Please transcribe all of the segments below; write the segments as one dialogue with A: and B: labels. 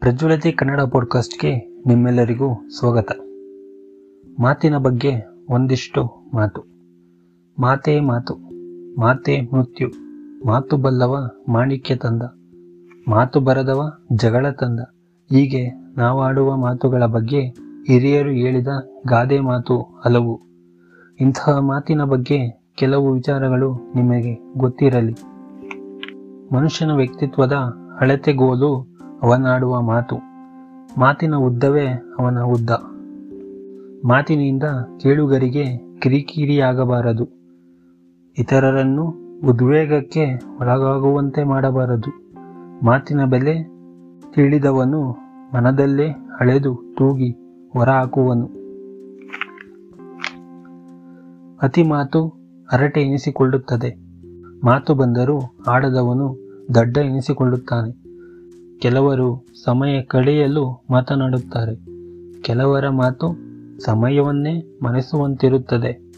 A: ಪ್ರಜ್ವಲತೆ ಕನ್ನಡ ಪಾಡ್ಕಾಸ್ಟ್ಗೆ ನಿಮ್ಮೆಲ್ಲರಿಗೂ ಸ್ವಾಗತ. ಮಾತಿನ ಬಗ್ಗೆ ಒಂದಿಷ್ಟು ಮಾತು. ಮಾತೇ ಮಾತು. ಮಾತೇ ಮೃತ್ಯು. ಮಾತು ಬಲ್ಲವ ಮಾಣಿಕ್ಯ ತಂದ. ಮಾತು ಬರದವ ಜಗಳ ತಂದ. ಹೀಗೆ ನಾವಾಡುವ ಮಾತುಗಳ ಬಗ್ಗೆ ಹಿರಿಯರು ಹೇಳಿದ ಗಾದೆ ಮಾತು ಹಲವು. ಇಂತಹ ಮಾತಿನ ಬಗ್ಗೆ ಕೆಲವು ವಿಚಾರಗಳು ನಿಮಗೆ ಗೊತ್ತಿರಲಿ. ಮನುಷ್ಯನ ವ್ಯಕ್ತಿತ್ವದ ಅಳತೆಗೋಲು ಅವನಾಡುವ ಮಾತು. ಮಾತಿನ ಉದ್ದವೇ ಅವನ ಉದ್ದ. ಮಾತಿನಿಂದ ಕೇಳುಗರಿಗೆ ಕಿರಿಕಿರಿಯಾಗಬಾರದು. ಇತರರನ್ನು ಉದ್ವೇಗಕ್ಕೆ ಒಳಗಾಗುವಂತೆ ಮಾಡಬಾರದು. ಮಾತಿನ ಬೆಲೆ ತಿಳಿದವನು ಮನದಲ್ಲೇ ಅಳೆದು ತೂಗಿ ಹೊರಹಾಕುವನು. ಅತಿ ಮಾತು ಹರಟೆ ಎನಿಸಿಕೊಳ್ಳುತ್ತದೆ. ಮಾತು ಬಂದರೂ ಆಡದವನು ದಡ್ಡ ಎನಿಸಿಕೊಳ್ಳುತ್ತಾನೆ. ಕೆಲವರು ಸಮಯ ಕಳೆಯಲು ಮಾತನಾಡುತ್ತಾರೆ. ಕೆಲವರ ಮಾತು ಸಮಯವನ್ನೇ ಮರೆಸುವಂತಿರುತ್ತದೆ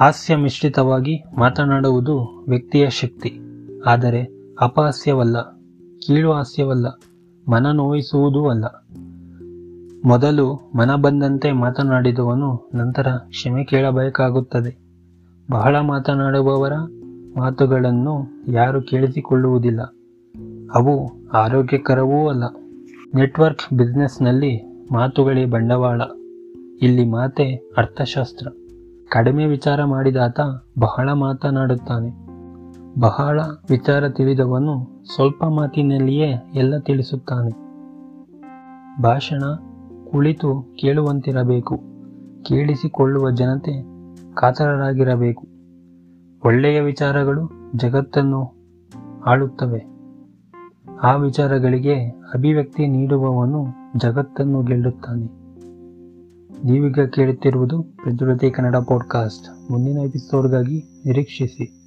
A: ಹಾಸ್ಯ ಮಿಶ್ರಿತವಾಗಿ ಮಾತನಾಡುವುದು ವ್ಯಕ್ತಿಯ ಶಕ್ತಿ. ಆದರೆ ಅಪಹಾಸ್ಯವಲ್ಲ ಕೀಳು ಹಾಸ್ಯವಲ್ಲ ಮನ ನೋಯಿಸುವುದೂ ಅಲ್ಲ. ಮೊದಲು ಮನ ಬಂದಂತೆ ಮಾತನಾಡಿದವನು ನಂತರ ಕ್ಷಮೆ ಕೇಳಬೇಕಾಗುತ್ತದೆ. ಬಹಳ ಮಾತನಾಡುವವರ ಮಾತುಗಳನ್ನು ಯಾರು ಕೇಳಿಸಿಕೊಳ್ಳುವುದಿಲ್ಲ. ಅವು ಆರೋಗ್ಯಕರವೂ ಅಲ್ಲ. ನೆಟ್ವರ್ಕ್ ಬಿಸ್ನೆಸ್ನಲ್ಲಿ ಮಾತುಗಳೇ ಬಂಡವಾಳ. ಇಲ್ಲಿ ಮಾತೆ ಅರ್ಥಶಾಸ್ತ್ರ. ಕಡಿಮೆ ವಿಚಾರ ಮಾಡಿದಾತ ಬಹಳ ಮಾತನಾಡುತ್ತಾನೆ. ಬಹಳ ವಿಚಾರ ತಿಳಿದವನು ಸ್ವಲ್ಪ ಮಾತಿನಲ್ಲಿಯೇ ಎಲ್ಲ ತಿಳಿಸುತ್ತಾನೆ. ಭಾಷಣ ಕುಳಿತು ಕೇಳುವಂತಿರಬೇಕು. ಕೇಳಿಸಿಕೊಳ್ಳುವ ಜನತೆ ಕಾತರರಾಗಿರಬೇಕು. ಒಳ್ಳೆಯ ವಿಚಾರಗಳು ಜಗತ್ತನ್ನು ಆಳುತ್ತವೆ. ಆ ವಿಚಾರಗಳಿಗೆ ಅಭಿವ್ಯಕ್ತಿ ನೀಡುವವನು ಜಗತ್ತನ್ನು ಗೆಲ್ಲುತ್ತಾನೆ. ನೀವೀಗ ಕೇಳುತ್ತಿರುವುದು ಪ್ರಜ್ವಲತೆ ಕನ್ನಡ ಪಾಡ್ಕಾಸ್ಟ್ ಮುಂದಿನ ಎಪಿಸೋಡ್ಗಾಗಿ ನಿರೀಕ್ಷಿಸಿ.